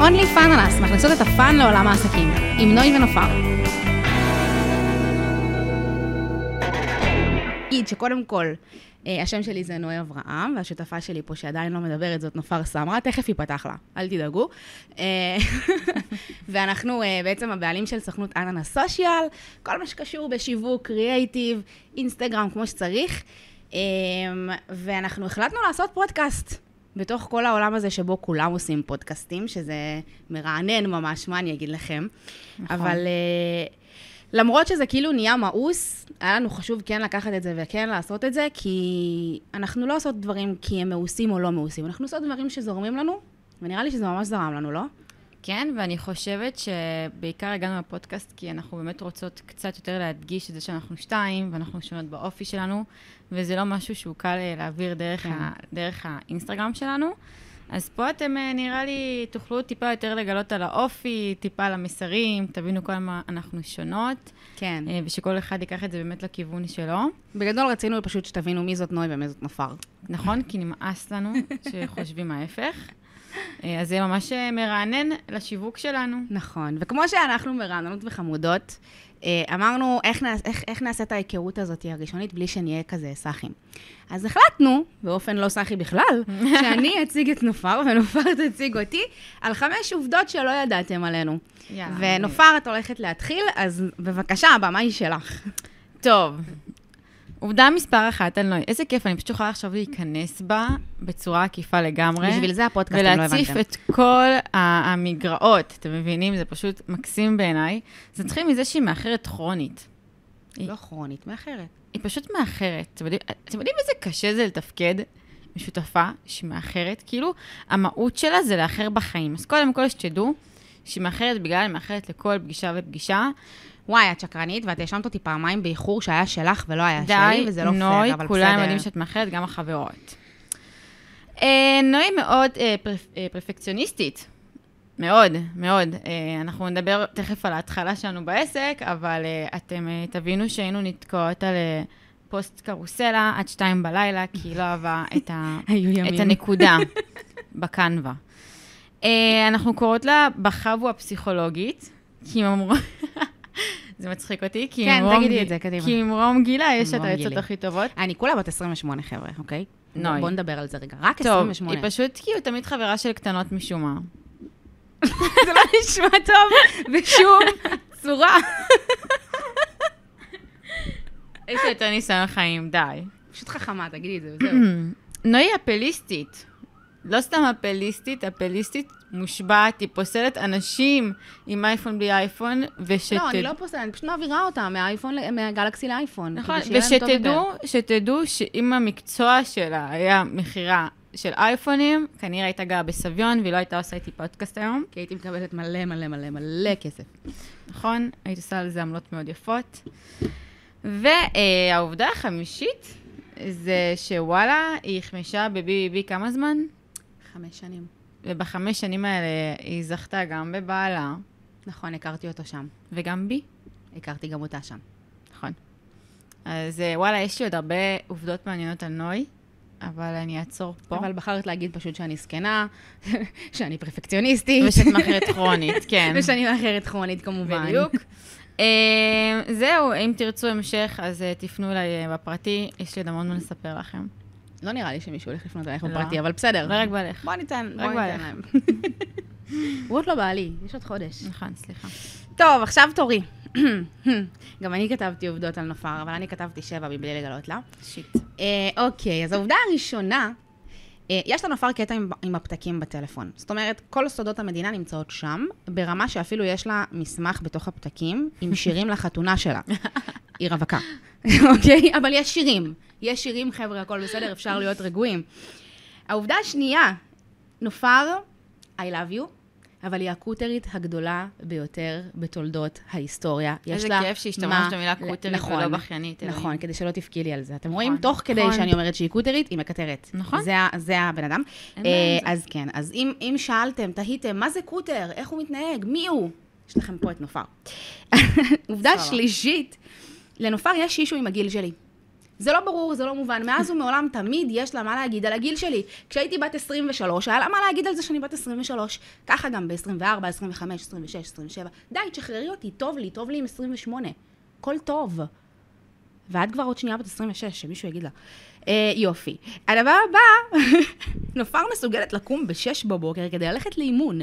אונלי פאננס, מכניסות את הפאן לעולם העסקים, עם נוי ונופר. אגיד שקודם כל, אה, השם שלי זה נוי אברהם, והשותפה שלי פה שעדיין לא מדברת זאת נופר סמרה, תכף ייפתח לה, אל תדאגו. אה, ואנחנו אה, בעצם הבעלים של סוכנות אננס סושיאל, כל מה שקשור בשיווק, קריאייטיב, אינסטגרם, כמו שצריך. ואנחנו החלטנו לעשות פודקאסט. בתוך כל העולם הזה שבו כולם עושים פודקאסטים, שזה מרענן ממש, מה אני אגיד לכם. נכון. אבל uh, למרות שזה כאילו נהיה מאוס, היה לנו חשוב כן לקחת את זה וכן לעשות את זה, כי אנחנו לא עושות דברים כי הם מאוסים או לא מאוסים, אנחנו עושות דברים שזורמים לנו, ונראה לי שזה ממש זרם לנו, לא? כן, ואני חושבת שבעיקר הגענו לפודקאסט כי אנחנו באמת רוצות קצת יותר להדגיש את זה שאנחנו שתיים, ואנחנו שונות באופי שלנו, וזה לא משהו שהוא קל אה, להעביר דרך, כן. ה, דרך האינסטגרם שלנו. אז פה אתם, אה, נראה לי, תוכלו טיפה יותר לגלות על האופי, טיפה על המסרים, תבינו כל מה אנחנו שונות. כן. אה, ושכל אחד ייקח את זה באמת לכיוון שלו. בגדול רצינו פשוט שתבינו מי זאת נוי ומי זאת נופר. נכון, כי נמאס לנו שחושבים ההפך. אה, אז זה ממש אה, מרענן לשיווק שלנו. נכון, וכמו שאנחנו מרעננות וחמודות, אה, אמרנו איך, נעש, איך, איך נעשה את ההיכרות הזאת הראשונית בלי שנהיה כזה סאחים. אז החלטנו, באופן לא סאחי בכלל, שאני אציג את נופר ונופר תציג אותי על חמש עובדות שלא ידעתם עלינו. יאללה. ונופר, את הולכת להתחיל, אז בבקשה, הבמה היא שלך. טוב, עובדה מספר אחת על נוי, איזה כיף, אני פשוט יכולה עכשיו להיכנס בה בצורה עקיפה לגמרי. בשביל זה הפודקאסט, אם לא הבנתם. ולהציף את כל המגרעות, אתם מבינים? זה פשוט מקסים בעיניי. זה מתחיל מזה שהיא מאחרת כרונית. לא כרונית, מאחרת. היא פשוט מאחרת. אתם יודעים, אתם יודעים איזה קשה זה לתפקד עם שותפה שהיא מאחרת? כאילו, המהות שלה זה לאחר בחיים. אז קודם כל שתדעו שהיא מאחרת בגלל היא מאחרת לכל פגישה ופגישה. וואי, את שקרנית, ואת האשמת אותי פעמיים באיחור שהיה שלך ולא היה די, שלי, וזה לא נוי, פייר, אבל בסדר. די, נוי, כולם יודעים שאת מאחרת, גם החברות. אה, נוי מאוד אה, פרפ, אה, פרפקציוניסטית. מאוד, מאוד. אה, אנחנו נדבר תכף על ההתחלה שלנו בעסק, אבל אה, אתם אה, תבינו שהיינו נתקעות על פוסט קרוסלה עד שתיים בלילה, כי היא לא אהבה את, ה, את הנקודה בקנווה. אנחנו קוראות לה בחבו הפסיכולוגית, כי הם אמרו... זה מצחיק אותי, כי כן, תגידי גיל... את זה, קדימה. כי ממרום גילה יש את העצות הכי טובות. אני כולה בת 28, חבר'ה, אוקיי? נוי. בואו נדבר על זה רגע. רק טוב, 28. טוב, היא פשוט כאילו תמיד חברה של קטנות משום מה. זה לא נשמע טוב בשום צורה. יש לי יותר ניסיון חיים, די. פשוט חכמה, תגידי את זה, וזהו. נוי אפליסטית. לא סתם אפליסטית, אפליסטית מושבעת, היא פוסלת אנשים עם אייפון בלי אייפון, ושת... לא, אני לא פוסלת, אני פשוט מעבירה אותה מהאייפון, מהגלקסי לאייפון. נכון, ושתדעו, שתדעו שאם המקצוע שלה היה מכירה של אייפונים, כנראה הייתה גרה בסביון, והיא לא הייתה עושה איתי פודקאסט היום. כי הייתי מקבלת מלא מלא מלא מלא כסף. נכון, הייתי עושה על זה עמלות מאוד יפות. והעובדה החמישית זה שוואלה, היא החמישה בבי.בי.בי כמה זמן? חמש שנים. ובחמש שנים האלה היא זכתה גם בבעלה. נכון, הכרתי אותו שם. וגם בי. הכרתי גם אותה שם. נכון. אז אה, וואלה, יש לי עוד הרבה עובדות מעניינות על נוי, אבל אני אעצור פה. אבל בחרת להגיד פשוט שאני זקנה, שאני פרפקציוניסטית. ושאת מאחרת כרונית, כן. ושאני מאחרת כרונית, כמובן. בדיוק. uh, זהו, אם תרצו המשך, אז uh, תפנו אליי uh, בפרטי, יש לי עוד המון מה לספר לכם. לא נראה לי שמישהו הולך לפנות אלייך בפרטי, לא. אבל בסדר. רק בעלך. בוא ניתן, בוא ניתן להם. הוא עוד לא בעלי, יש עוד חודש. נכון, סליחה. טוב, עכשיו תורי. גם אני כתבתי עובדות על נופר, אבל אני כתבתי שבע מבלי לגלות לה. שיט. אה, אוקיי, אז העובדה הראשונה, אה, יש לנופר קטע עם, עם הפתקים בטלפון. זאת אומרת, כל סודות המדינה נמצאות שם, ברמה שאפילו יש לה מסמך בתוך הפתקים עם שירים לחתונה שלה. היא רווקה, אוקיי? אבל יש שירים. יש שירים, חבר'ה, הכל בסדר, אפשר להיות רגועים. העובדה השנייה, נופר, I love you, אבל היא הקוטרית הגדולה ביותר בתולדות ההיסטוריה. איזה כיף שהשתמשת במילה קוטרית נכון, ולא בכיינית. נכון, כדי שלא תבכי לי על זה. אתם נכון, רואים? תוך כדי נכון. שאני אומרת שהיא קוטרית, היא מקטרת. נכון. זה, זה הבן אדם. אה, אז כן, אז אם, אם שאלתם, תהיתם, מה זה קוטר? איך הוא מתנהג? מי הוא? יש לכם פה את נופר. עובדה שלישית, לנופר יש אישו עם הגיל שלי. זה לא ברור, זה לא מובן. מאז ומעולם תמיד יש לה מה להגיד על הגיל שלי. כשהייתי בת 23, היה לה מה להגיד על זה שאני בת 23. ככה גם ב-24, 25, 26, 27. די, תשחררי אותי, טוב לי, טוב לי עם 28. הכל טוב. ואת כבר עוד שנייה בת 26, שמישהו יגיד לה. אה, יופי. הדבר הבא, נופר מסוגלת לקום ב-6 בבוקר כדי ללכת לאימון.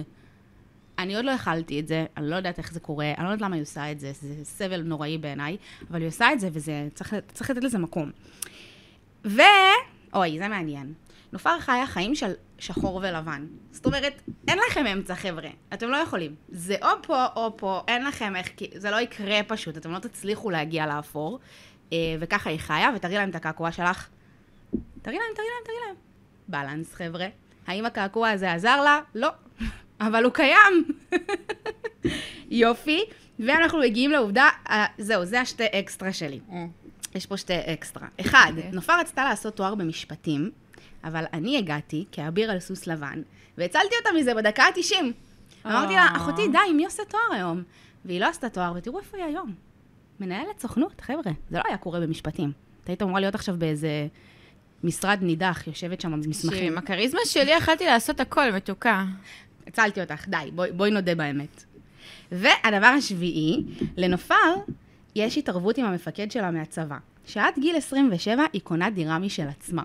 אני עוד לא אכלתי את זה, אני לא יודעת איך זה קורה, אני לא יודעת למה היא עושה את זה, זה סבל נוראי בעיניי, אבל היא עושה את זה וזה, צריך, צריך לתת לזה מקום. ו... אוי, זה מעניין. נופר חיה חיים של שחור ולבן. זאת אומרת, אין לכם אמצע, חבר'ה. אתם לא יכולים. זה או פה או פה, אין לכם איך, זה לא יקרה פשוט, אתם לא תצליחו להגיע לאפור. אה, וככה היא חיה, ותראי להם את הקעקוע שלך. תראי להם, תראי להם, תראי להם. בלנס, חבר'ה. האם הקעקוע הזה עזר לה? לא. אבל הוא קיים. יופי. ואנחנו מגיעים לעובדה, אה, זהו, זה השתי אקסטרה שלי. אה. יש פה שתי אקסטרה. אחד, אוקיי. נופר רצתה לעשות תואר במשפטים, אבל אני הגעתי כאביר על סוס לבן, והצלתי אותה מזה בדקה ה-90. אמרתי לה, אה. אחותי, די, מי עושה תואר היום? והיא לא עשתה תואר, ותראו איפה היא היום. מנהלת סוכנות, חבר'ה, זה לא היה קורה במשפטים. את היית אמורה להיות עכשיו באיזה משרד נידח, יושבת שם במסמכים. עם הכריזמה שלי יכלתי לעשות הכל, מתוקה. הצלתי אותך, די, בואי, בואי נודה באמת. והדבר השביעי, לנופר יש התערבות עם המפקד שלה מהצבא, שעד גיל 27 היא קונה דירה משל עצמה.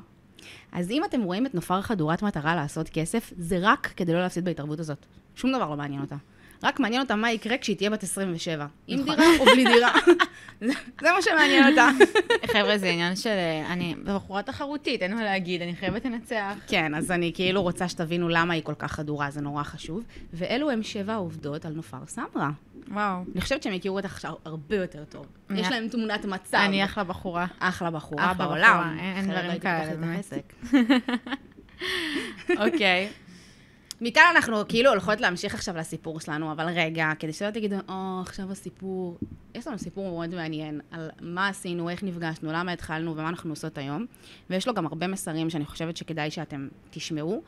אז אם אתם רואים את נופר חדורת מטרה לעשות כסף, זה רק כדי לא להפסיד בהתערבות הזאת. שום דבר לא מעניין אותה. רק מעניין אותה מה יקרה כשהיא תהיה בת 27. עם נכון. דירה או בלי דירה. זה, מה שמעניין אותה. חבר'ה, זה עניין של... אה, אני בחורה תחרותית, אין מה להגיד, אני חייבת לנצח. כן, אז אני כאילו רוצה שתבינו למה היא כל כך חדורה, זה נורא חשוב. ואלו הם שבע העובדות על נופר סמרה. וואו. אני חושבת שהם הכירו אותך עכשיו הרבה יותר טוב. יש להם תמונת מצב. אני אחלה בחורה. אחלה בחורה בעולם. אין- דברים לא הייתי כאלה, באמת. אוקיי. מכאן אנחנו כאילו הולכות להמשיך עכשיו לסיפור שלנו, אבל רגע, כדי שלא תגידו, או, עכשיו הסיפור. יש לנו סיפור מאוד מעניין על מה עשינו, איך נפגשנו, למה התחלנו ומה אנחנו עושות היום. ויש לו גם הרבה מסרים שאני חושבת שכדאי שאתם תשמעו.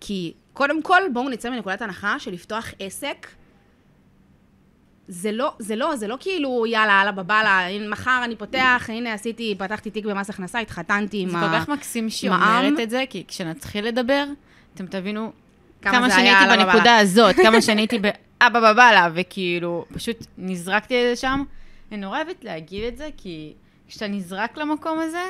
כי קודם כל, בואו נצא מנקודת הנחה של לפתוח עסק. זה לא, זה לא, זה לא כאילו, יאללה, אללה בבאללה, מחר אני פותח, הנה עשיתי, פתחתי תיק במס הכנסה, התחתנתי עם זה ה... כל כך מקסים שהיא מע"מ. אומרת את זה, כי כשנתחיל לדבר, אתם תבינו כמה שאני הייתי בנקודה. הזאת, כמה שאני הייתי באבא בבאללה, וכאילו, פשוט נזרקתי לשם. אני נורא אוהבת להגיד את זה, כי כשאתה נזרק למקום הזה,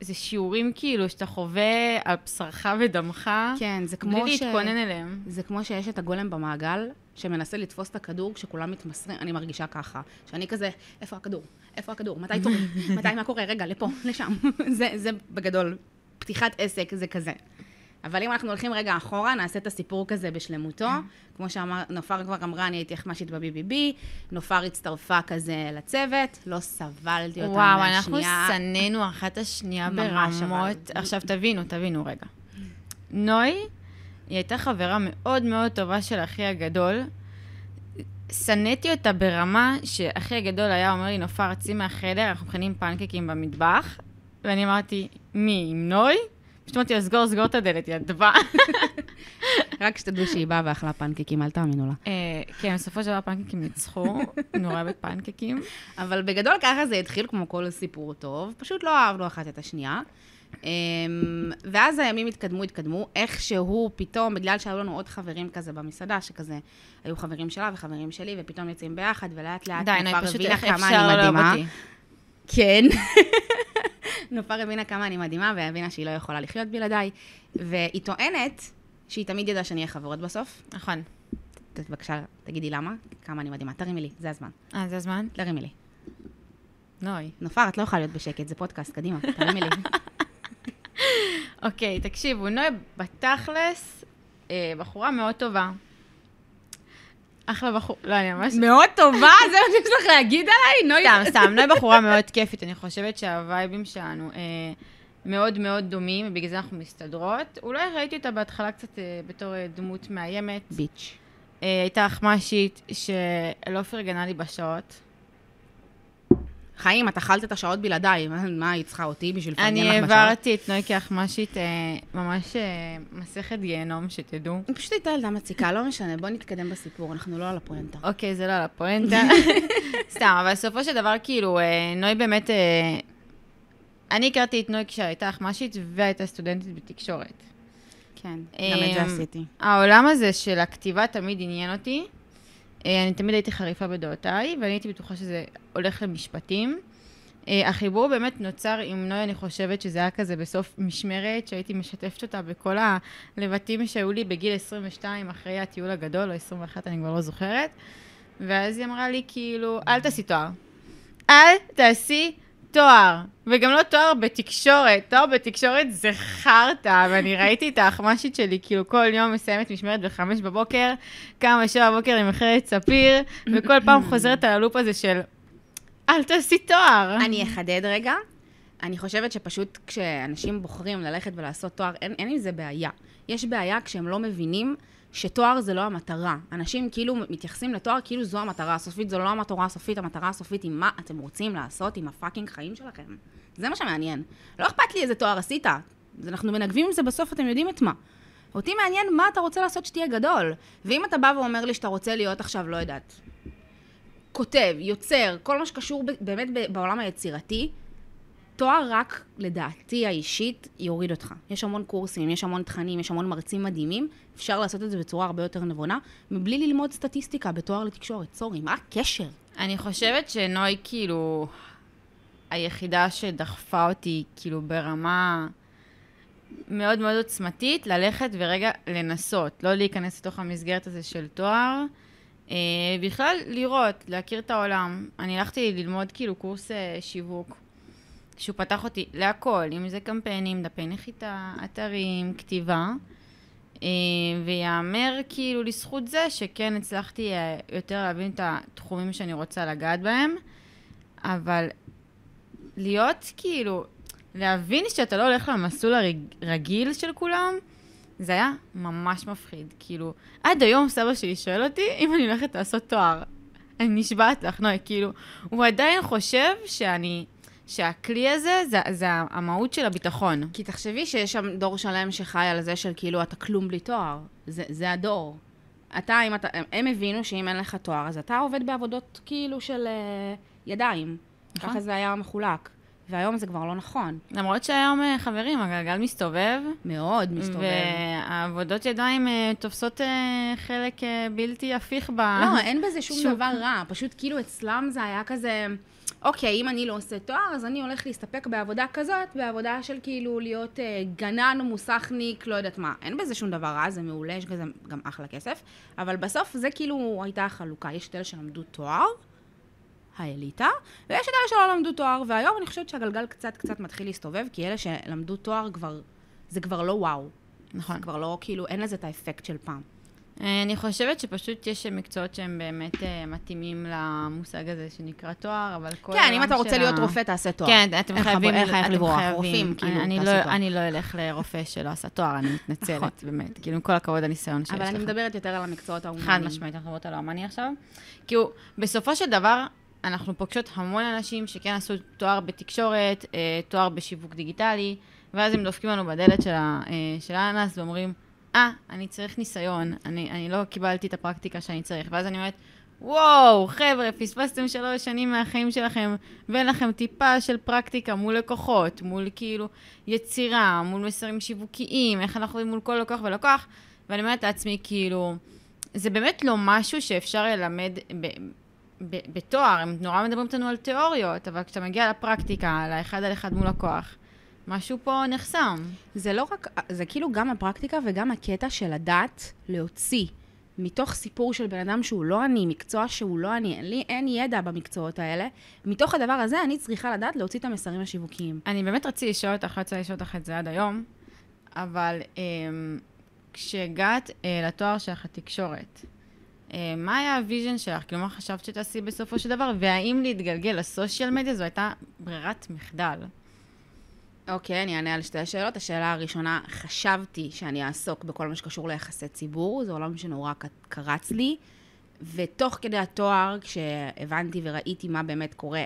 זה שיעורים כאילו שאתה חווה על בשרך ודמך, כן, זה כמו בלי ש... להתכונן אליהם. זה כמו שיש את הגולם במעגל, שמנסה לתפוס את הכדור כשכולם מתמסרים, אני מרגישה ככה. שאני כזה, איפה הכדור? איפה הכדור? מתי תורי? מתי, מה קורה? רגע, לפה, לשם. זה, זה בגדול, פתיחת עסק זה כזה. אבל אם אנחנו הולכים רגע אחורה, נעשה את הסיפור כזה בשלמותו. כמו שנופר כבר אמרה, אני הייתי אחמשית ב-BBB, נופר הצטרפה כזה לצוות, לא סבלתי אותה וואו, אנחנו מהשנייה. שנאנו אחת השנייה ברמות. עכשיו תבינו, תבינו רגע. נוי, היא הייתה חברה מאוד מאוד טובה של אחי הגדול. שנאתי אותה ברמה שאחי הגדול היה אומר לי, נופר, צאי מהחדר, אנחנו מכינים פנקקים במטבח. ואני אמרתי, מי, עם נוי? פשוט אמרתי לה, סגור, סגור את הדלת, יא דבה. רק שתדעו שהיא באה ואכלה פנקקים, אל תאמינו לה. אה, כן, בסופו של דבר פנקקים ניצחו, נורא אוהבת פנקקים. אבל בגדול ככה זה התחיל כמו כל סיפור טוב, פשוט לא אהבנו אחת את השנייה. אמ, ואז הימים התקדמו, התקדמו, איכשהו פתאום, בגלל שהיו לנו עוד חברים כזה במסעדה, שכזה, היו חברים שלה וחברים שלי, ופתאום יוצאים ביחד, ולאט לאט די, נופר פשוט איך אפשר לא לאהוב. אותי. כן. נופר הבינה כמה אני מדהימה, והבינה שהיא לא יכולה לחיות בלעדיי, והיא טוענת שהיא תמיד ידעה שנהיה חברות בסוף. נכון. בבקשה, תגידי למה, כמה אני מדהימה. תרימי לי, זה הזמן. אה, זה הזמן? תרימי לי. נוי. נופר, את לא יכולה להיות בשקט, זה פודקאסט, קדימה, תרימי לי. אוקיי, תקשיבו, נוי בתכלס, אה, בחורה מאוד טובה. אחלה בחורה, לא, אני ממש... מאוד טובה, זה מה שיש לך להגיד עליי? נוי. סתם, סתם, נוי בחורה מאוד כיפית, אני חושבת שהווייבים שלנו אה, מאוד מאוד דומים, ובגלל זה אנחנו מסתדרות. אולי ראיתי אותה בהתחלה קצת אה, בתור אה, דמות מאיימת. ביץ'. אה, הייתה אחמשית שלא פרגנה לי בשעות. חיים, את אכלת את השעות בלעדיי, מה- מה היא צריכה אותי בשביל לפרגן לך אני בשעות? העברתי את נוי כאחמשית אה, ממש אה, מסכת גיהנום, שתדעו. היא פשוט הייתה ילדה מציקה, לא משנה, בוא נתקדם בסיפור, אנחנו לא על הפואנטה. אוקיי, זה לא על הפואנטה. סתם, אבל בסופו של דבר, כאילו, אה, נוי באמת אה, אני הכרתי את נוי כשהייתה אחמ"שית והייתה סטודנטית בתקשורת. כן, גם את זה עשיתי. העולם הזה של הכתיבה תמיד עניין אותי. אה, אני תמיד הייתי חריפה בדעותיי, ואני הייתי בטוחה שזה הולך למשפטים. אה, החיבור באמת נוצר עם נוי, אני חושבת שזה היה כזה בסוף משמרת, שהייתי משתפת אותה בכל הלבטים שהיו לי בגיל 22 אחרי הטיול הגדול, או 21, אני כבר לא זוכרת. ואז היא אמרה לי, כאילו, אל תעשי תואר. אל תעשי תואר. וגם לא תואר בתקשורת. תואר בתקשורת זה חרטא, ואני ראיתי את האחמ"שית שלי, כאילו, כל יום מסיימת משמרת בחמש בבוקר, קמה בשבע בבוקר עם מכללת ספיר, וכל פעם חוזרת על הלופ הזה של, אל תעשי תואר. אני אחדד רגע. אני חושבת שפשוט כשאנשים בוחרים ללכת ולעשות תואר, אין עם זה בעיה. יש בעיה כשהם לא מבינים שתואר זה לא המטרה. אנשים כאילו מתייחסים לתואר כאילו זו המטרה הסופית, זו לא המטרה הסופית, המטרה הסופית היא מה אתם רוצים לעשות עם הפאקינג חיים שלכם. זה מה שמעניין. לא אכפת לי איזה תואר עשית. אנחנו מנגבים עם זה בסוף, אתם יודעים את מה. אותי מעניין מה אתה רוצה לעשות שתהיה גדול. ואם אתה בא ואומר לי שאתה רוצה להיות עכשיו, לא יודעת, כותב, יוצר, כל מה שקשור באמת בעולם היצירתי, תואר רק, לדעתי האישית, יוריד אותך. יש המון קורסים, יש המון תכנים, יש המון מרצים מדהימים, אפשר לעשות את זה בצורה הרבה יותר נבונה, מבלי ללמוד סטטיסטיקה בתואר לתקשורת. סורי, מה הקשר? אני חושבת שנוי, כאילו, היחידה שדחפה אותי, כאילו, ברמה מאוד מאוד עוצמתית, ללכת ורגע לנסות, לא להיכנס לתוך המסגרת הזה של תואר. אה, בכלל, לראות, להכיר את העולם. אני הלכתי ללמוד, כאילו, קורס אה, שיווק, שהוא פתח אותי להכל, אם זה קמפיינים, דפי נחיתה, אתרים, כתיבה. אה, ויאמר כאילו לזכות זה שכן הצלחתי אה, יותר להבין את התחומים שאני רוצה לגעת בהם, אבל להיות כאילו, להבין שאתה לא הולך למסלול הרגיל של כולם, זה היה ממש מפחיד. כאילו, עד היום סבא שלי שואל אותי אם אני הולכת לעשות תואר. אני נשבעת לך, נוי, כאילו, הוא עדיין חושב שאני, שהכלי הזה, זה, זה המהות של הביטחון. כי תחשבי שיש שם דור שלם שחי על זה של כאילו אתה כלום בלי תואר. זה, זה הדור. אתה, אם אתה, הם הבינו שאם אין לך תואר, אז אתה עובד בעבודות כאילו של uh, ידיים. נכון. ככה זה היה מחולק. והיום זה כבר לא נכון. למרות שהיום, אה, חברים, הגלגל מסתובב. מאוד מסתובב. והעבודות ידיים אה, תופסות חלק בלתי הפיך ב... לא, אין בזה שום שוק. דבר רע. פשוט כאילו אצלם זה היה כזה, אוקיי, אם אני לא עושה תואר, אז אני הולך להסתפק בעבודה כזאת, בעבודה של כאילו להיות אה, גנן, מוסכניק, לא יודעת מה. אין בזה שום דבר רע, זה מעולה, יש בזה גם אחלה כסף. אבל בסוף זה כאילו הייתה החלוקה. יש את אלה שלמדו תואר, האליטה, ויש את אלה שלא למדו תואר, והיום אני חושבת שהגלגל קצת קצת מתחיל להסתובב, כי אלה שלמדו תואר כבר, זה כבר לא וואו. נכון. זה כבר לא, כאילו, אין לזה את האפקט של פעם. אה, אני חושבת שפשוט יש מקצועות שהם באמת אה, מתאימים למושג הזה שנקרא תואר, אבל כל כן, אם אתה רוצה להיות רופא, תעשה תואר. כן, אתם חייבים, איך לברוח. רופאים, כאילו, אני תעשו לא- תואר. אני לא אלך לרופא שלא עשה תואר, אני מתנצלת, נכון. באמת. כאילו, עם כל הכבוד הניסיון שיש לך. אבל אני מדברת יותר על המקצועות ההומניים. חד משמעית, אנחנו מדברות על ההומני עכשיו. כאילו, בסופו של דבר, אנחנו פוגשות המון אנשים שכן עשו תואר בתקשורת, אה, תואר בשיווק דיגיטלי, ואז הם דופקים לנו בדלת אה, של האנס ואומרים, אה, אני צריך ניסיון, אני, אני לא קיבלתי את הפרקטיקה שאני צריך. ואז אני אומרת, וואו, חבר'ה, פספסתם שלוש שנים מהחיים שלכם, ואין לכם טיפה של פרקטיקה מול לקוחות, מול כאילו יצירה, מול מסרים שיווקיים, איך אנחנו עובדים מול כל לקוח ולקוח, ואני אומרת לעצמי, כאילו, זה באמת לא משהו שאפשר ללמד ב, ב, בתואר, הם נורא מדברים איתנו על תיאוריות, אבל כשאתה מגיע לפרקטיקה, לאחד על אחד מול לקוח, משהו פה נחסם. זה לא רק, זה כאילו גם הפרקטיקה וגם הקטע של לדעת להוציא מתוך סיפור של בן אדם שהוא לא אני, מקצוע שהוא לא אני, לי, אין ידע במקצועות האלה, מתוך הדבר הזה אני צריכה לדעת להוציא את המסרים השיווקיים. אני באמת רציתי לשאול אותך, לא יצא לי לשאול אותך את זה עד היום, אבל אמ, כשהגעת אה, לתואר שלך, התקשורת, אה, מה היה ה vision שלך? כאילו, מה חשבת שתעשי בסופו של דבר? והאם להתגלגל ל social media זו הייתה ברירת מחדל? אוקיי, אני אענה על שתי השאלות. השאלה הראשונה, חשבתי שאני אעסוק בכל מה שקשור ליחסי ציבור, זה עולם שנורא קרץ לי, ותוך כדי התואר, כשהבנתי וראיתי מה באמת קורה,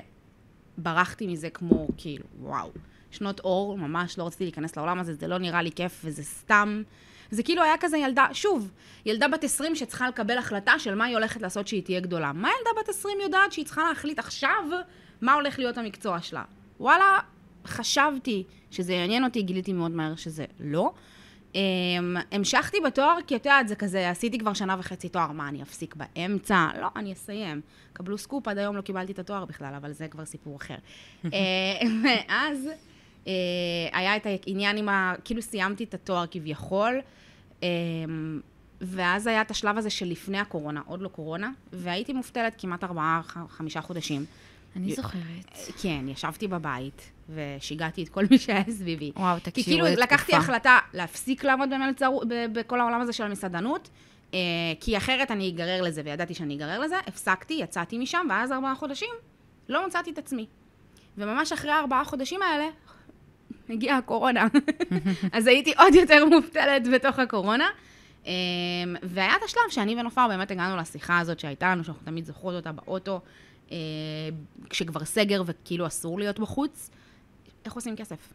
ברחתי מזה כמו, כאילו, וואו. שנות אור, ממש לא רציתי להיכנס לעולם הזה, זה לא נראה לי כיף וזה סתם. זה כאילו היה כזה ילדה, שוב, ילדה בת 20 שצריכה לקבל החלטה של מה היא הולכת לעשות שהיא תהיה גדולה. מה ילדה בת 20 יודעת שהיא צריכה להחליט עכשיו מה הולך להיות המקצוע שלה? וואלה, חשבתי שזה יעניין אותי, גיליתי מאוד מהר שזה לא. Um, המשכתי בתואר, כי את יודעת, זה כזה, עשיתי כבר שנה וחצי תואר, מה, אני אפסיק באמצע? לא, אני אסיים. קבלו סקופ, עד היום לא קיבלתי את התואר בכלל, אבל זה כבר סיפור אחר. אה, ואז uh, היה את העניין עם ה... כאילו סיימתי את התואר כביכול, um, ואז היה את השלב הזה של לפני הקורונה, עוד לא קורונה, והייתי מובטלת כמעט ארבעה, חמישה חודשים. אני זוכרת. כן, ישבתי בבית, ושיגעתי את כל מי שהיה סביבי. וואו, כי תקשיבו, כאילו איזה לקחתי. החלטה להפסיק לעמוד במלצרות, בכל העולם הזה של המסעדנות, אה, כי אחרת אני אגרר לזה, וידעתי שאני אגרר לזה, הפסקתי, יצאתי משם, ואז ארבעה חודשים לא מצאתי את עצמי. וממש אחרי הארבעה חודשים האלה, הגיעה הקורונה. אז הייתי עוד יותר מובטלת בתוך הקורונה. אה, והיה את השלב שאני ונופר באמת הגענו לשיחה הזאת שהייתה לנו, שאנחנו תמיד זוכרות אותה באוטו, כשכבר סגר וכאילו אסור להיות בחוץ. איך עושים כסף?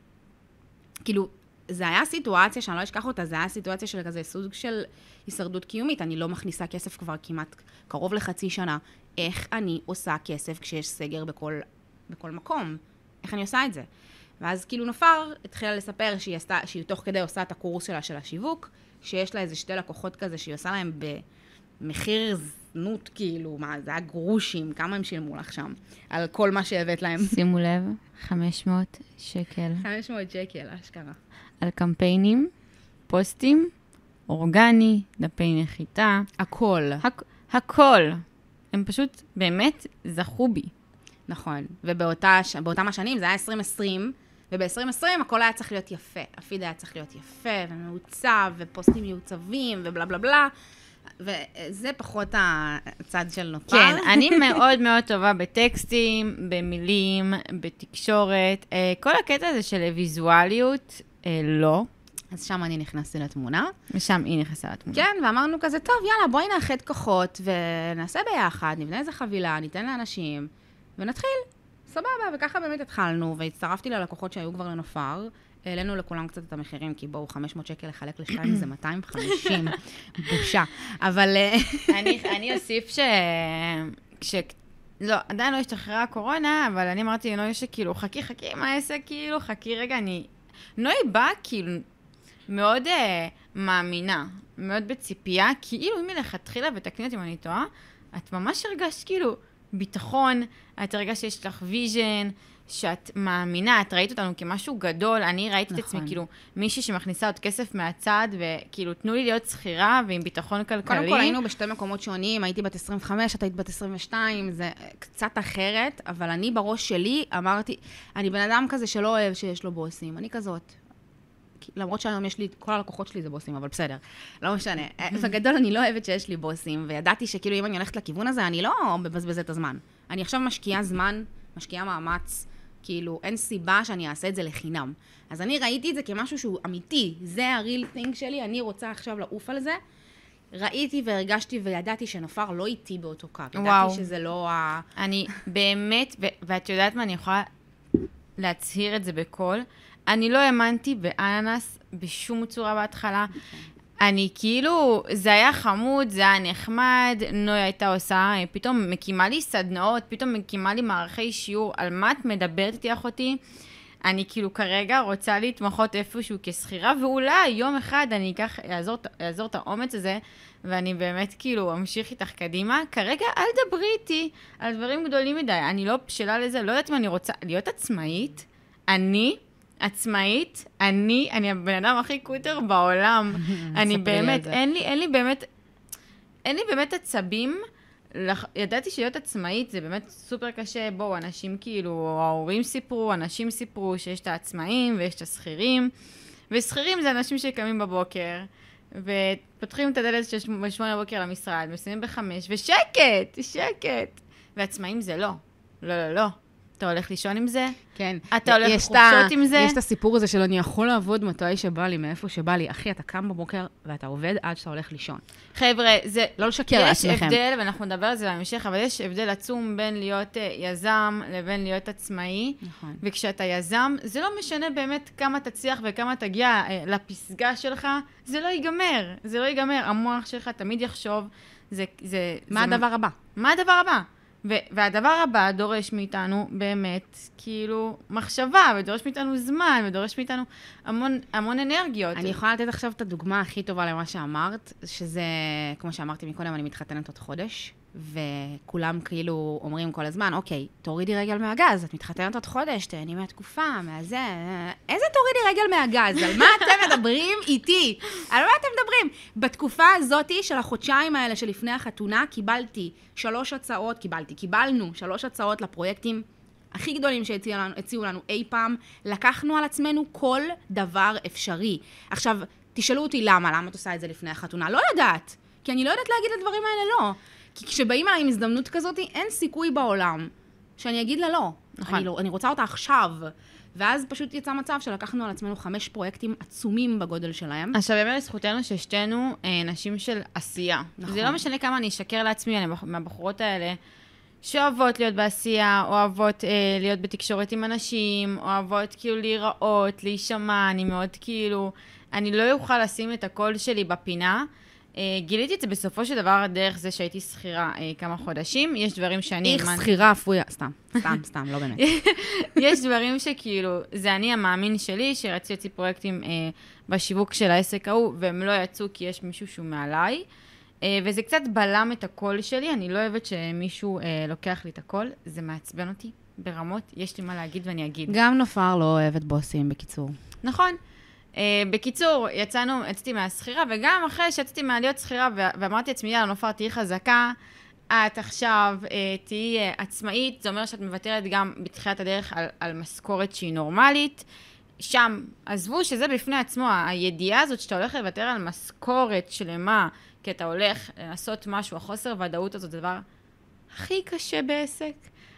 כאילו, זה היה סיטואציה שאני לא אשכח אותה, זה היה סיטואציה של כזה סוג של הישרדות קיומית. אני לא מכניסה כסף כבר כמעט קרוב לחצי שנה. איך אני עושה כסף כשיש סגר בכל, בכל מקום? איך אני עושה את זה? ואז כאילו נופר התחילה לספר שהיא, עשתה, שהיא תוך כדי עושה את הקורס שלה של השיווק, שיש לה איזה שתי לקוחות כזה שהיא עושה להם במחיר זנות, כאילו, מה, זה היה גרושים, כמה הם שילמו לך שם, על כל מה שהבאת להם. שימו לב, 500 שקל 500 שקל, אשכרה. על קמפיינים, פוסטים, אורגני, דפי נחיתה, הכל. הכ- הכל. הם פשוט באמת זכו בי. נכון. ובאותה, ש- באותם השנים, זה היה 2020, וב-2020 הכל היה צריך להיות יפה. הפיד היה צריך להיות יפה, ומעוצב, ופוסטים מעוצבים, ובלה בלה בלה. וזה פחות הצד של נופר. כן, אני מאוד מאוד טובה בטקסטים, במילים, בתקשורת. אה, כל הקטע הזה של ויזואליות, אה, לא. אז שם אני נכנסתי לתמונה. ושם היא נכנסה לתמונה. כן, ואמרנו כזה, טוב, יאללה, בואי נאחד כוחות ונעשה ביחד, נבנה איזה חבילה, ניתן לאנשים, ונתחיל. סבבה, וככה באמת התחלנו, והצטרפתי ללקוחות שהיו כבר לנופר. העלינו לכולם קצת את המחירים, כי בואו, 500 שקל לחלק לשתיים זה 250, בושה. אבל... אה, אני, אני אוסיף ש... כש... לא, עדיין לא השתחררה הקורונה, אבל אני אמרתי לנוי שכאילו, חכי, חכי עם העסק, כאילו, חכי רגע, אני... נוי באה כאילו מאוד uh, מאמינה, מאוד בציפייה, כאילו אם מלכתחילה, ותקני אותי אם אני טועה, את ממש הרגשת כאילו ביטחון, את הרגשת שיש לך vision, שאת מאמינה, את ראית אותנו כמשהו גדול, אני ראיתי את עצמי נכון. כאילו מישהי שמכניסה עוד כסף מהצד, וכאילו, תנו לי להיות שכירה ועם ביטחון כלכלי. קודם כל היינו בשתי מקומות שונים, הייתי בת 25, את היית בת 22, זה קצת אחרת, אבל אני בראש שלי אמרתי, אני בן אדם כזה שלא אוהב שיש לו בוסים, אני כזאת. למרות שהיום יש לי, כל הלקוחות שלי זה בוסים, אבל בסדר, לא משנה. בגדול אני לא אוהבת שיש לי בוסים, וידעתי שכאילו אם אני הולכת לכיוון הזה, אני לא מבזבזת את הזמן. אני עכשיו משקיעה זמן, משקיעה מאמץ, כאילו, אין סיבה שאני אעשה את זה לחינם. אז אני ראיתי את זה כמשהו שהוא אמיתי, זה הריל thing שלי, אני רוצה עכשיו לעוף על זה. ראיתי והרגשתי וידעתי שנופר לא איתי באותו קו. ידעתי וואו. שזה לא ה... אני באמת, ו- ואת יודעת מה, אני יכולה להצהיר את זה בקול. אני לא האמנתי באננס בשום צורה בהתחלה. אני כאילו, זה היה חמוד, זה היה נחמד, נוי הייתה עושה, פתאום מקימה לי סדנאות, פתאום מקימה לי מערכי שיעור, על מה את מדברת איתי אחותי? אני כאילו כרגע רוצה להתמחות איפשהו כשכירה, ואולי יום אחד אני אקח, אעזור, אעזור את האומץ הזה, ואני באמת כאילו אמשיך איתך קדימה. כרגע אל דברי איתי על דברים גדולים מדי, אני לא בשלה לזה, לא יודעת אם אני רוצה להיות עצמאית. אני עצמאית, אני, אני הבן אדם הכי קוטר בעולם. אני באמת. אין לי, אין לי באמת, אין לי באמת עצבים. לח... ידעתי שלהיות עצמאית זה באמת סופר קשה. בואו, אנשים כאילו, ההורים סיפרו, אנשים סיפרו שיש את העצמאים ויש את השכירים. ושכירים זה אנשים שקמים בבוקר, ופותחים את הדלת של שמ- בשמונה בבוקר למשרד, מסיימים בחמש, ושקט, שקט. ועצמאים זה לא. לא, לא, לא. אתה הולך לישון עם זה? כן. אתה הולך יש לחופשות עם זה? יש את הסיפור הזה של אני יכול לעבוד מתי שבא לי, מאיפה שבא לי. אחי, אתה קם בבוקר ואתה עובד עד שאתה הולך לישון. חבר'ה, זה... לא לשקר יש לעצמכם. הבדל, ואנחנו נדבר על זה בהמשך, אבל יש הבדל עצום בין להיות אה, יזם לבין להיות עצמאי. נכון. וכשאתה יזם, זה לא משנה באמת כמה תצליח וכמה תגיע אה, לפסגה שלך, זה לא ייגמר. זה לא ייגמר. המוח שלך תמיד יחשוב, זה... זה מה זה, הדבר הבא? מה הדבר הבא? והדבר הבא דורש מאיתנו באמת, כאילו, מחשבה, ודורש מאיתנו זמן, ודורש מאיתנו המון, המון אנרגיות. אני יכולה לתת עכשיו את הדוגמה הכי טובה למה שאמרת, שזה, כמו שאמרתי מקודם, אני מתחתנת עוד חודש, וכולם כאילו אומרים כל הזמן, אוקיי, תורידי רגל מהגז, את מתחתנת עוד חודש, תהני מהתקופה, מהזה, איזה תורידי רגל מהגז? על מה אתם מדברים איתי? על מה אתם מדברים? בתקופה הזאתי של החודשיים האלה שלפני החתונה, קיבלתי שלוש הצעות, קיבלתי, קיבלנו שלוש הצעות לפרויקטים הכי גדולים שהציעו לנו, לנו אי פעם, לקחנו על עצמנו כל דבר אפשרי. עכשיו, תשאלו אותי למה, למה את עושה את זה לפני החתונה? לא יודעת, כי אני לא יודעת להגיד לדברים האלה לא. כי כשבאים אליי עם הזדמנות כזאת, אין סיכוי בעולם שאני אגיד לה לא. נכון. אני, לא, אני רוצה אותה עכשיו. ואז פשוט יצא מצב שלקחנו על עצמנו חמש פרויקטים עצומים בגודל שלהם. עכשיו, באמת לזכותנו ששתינו אה, נשים של עשייה. נכון. זה לא משנה כמה אני אשקר לעצמי, אני מהבחורות האלה, שאוהבות להיות בעשייה, אוהבות אה, להיות בתקשורת עם אנשים, אוהבות כאילו להיראות, להישמע, אני מאוד כאילו, אני לא אוכל לשים את הקול שלי בפינה. אה, גיליתי את זה בסופו של דבר דרך זה שהייתי שכירה אה, כמה חודשים. יש דברים שאני... איך האמנ- שכירה אפויה, סתם, סתם, סתם, לא באמת. יש דברים שכאילו, זה אני המאמין שלי, שרציתי להוציא פרויקטים אה, בשיווק של העסק ההוא, והם לא יצאו כי יש מישהו שהוא מעליי. אה, וזה קצת בלם את הקול שלי, אני לא אוהבת שמישהו אה, לוקח לי את הקול, זה מעצבן אותי ברמות, יש לי מה להגיד ואני אגיד. גם נופר לא אוהבת בוסים, בקיצור. נכון. Uh, בקיצור, יצאנו, יצאתי מהשכירה, וגם אחרי שיצאתי מהלהיות שכירה, ואמרתי לעצמי, יאללה, נופר, תהיי חזקה, את עכשיו uh, תהיי uh, עצמאית, זה אומר שאת מוותרת גם בתחילת הדרך על, על משכורת שהיא נורמלית. שם, עזבו שזה בפני עצמו, הידיעה הזאת שאתה הולך לוותר על משכורת שלמה, כי אתה הולך לעשות משהו, החוסר ודאות הזאת זה הדבר הכי קשה בעסק,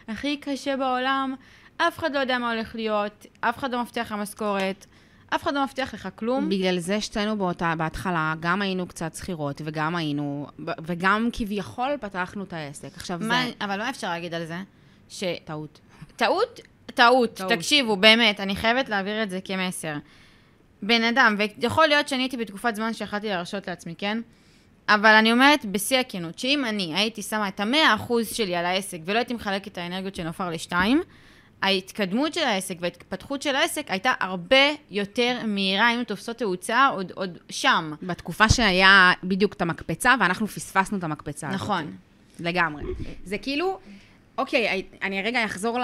הכי קשה בעולם. אף אחד לא יודע מה הולך להיות, אף אחד לא מבטיח לך משכורת, אף אחד לא מבטיח לך כלום. בגלל זה שתינו באותה, בהתחלה, גם היינו קצת שכירות, וגם היינו, וגם כביכול פתחנו את העסק. עכשיו מה, זה אבל מה אפשר להגיד על זה? שטעות, טעות. טעות, טעות. טעות. תקשיבו, באמת, אני חייבת להעביר את זה כמסר. בן אדם, ויכול להיות שאני הייתי בתקופת זמן שיכלתי להרשות לעצמי, כן? אבל אני אומרת בשיא הכנות, שאם אני הייתי שמה את המאה אחוז שלי על העסק ולא הייתי מחלקת את האנרגיות של נופר לשתיים, ההתקדמות של העסק וההתפתחות של העסק הייתה הרבה יותר מהירה, היינו תופסות תאוצה עוד, עוד שם. בתקופה שהיה בדיוק את המקפצה, ואנחנו פספסנו את המקפצה. הזאת. נכון. לגמרי. זה כאילו, אוקיי, אני רגע אחזור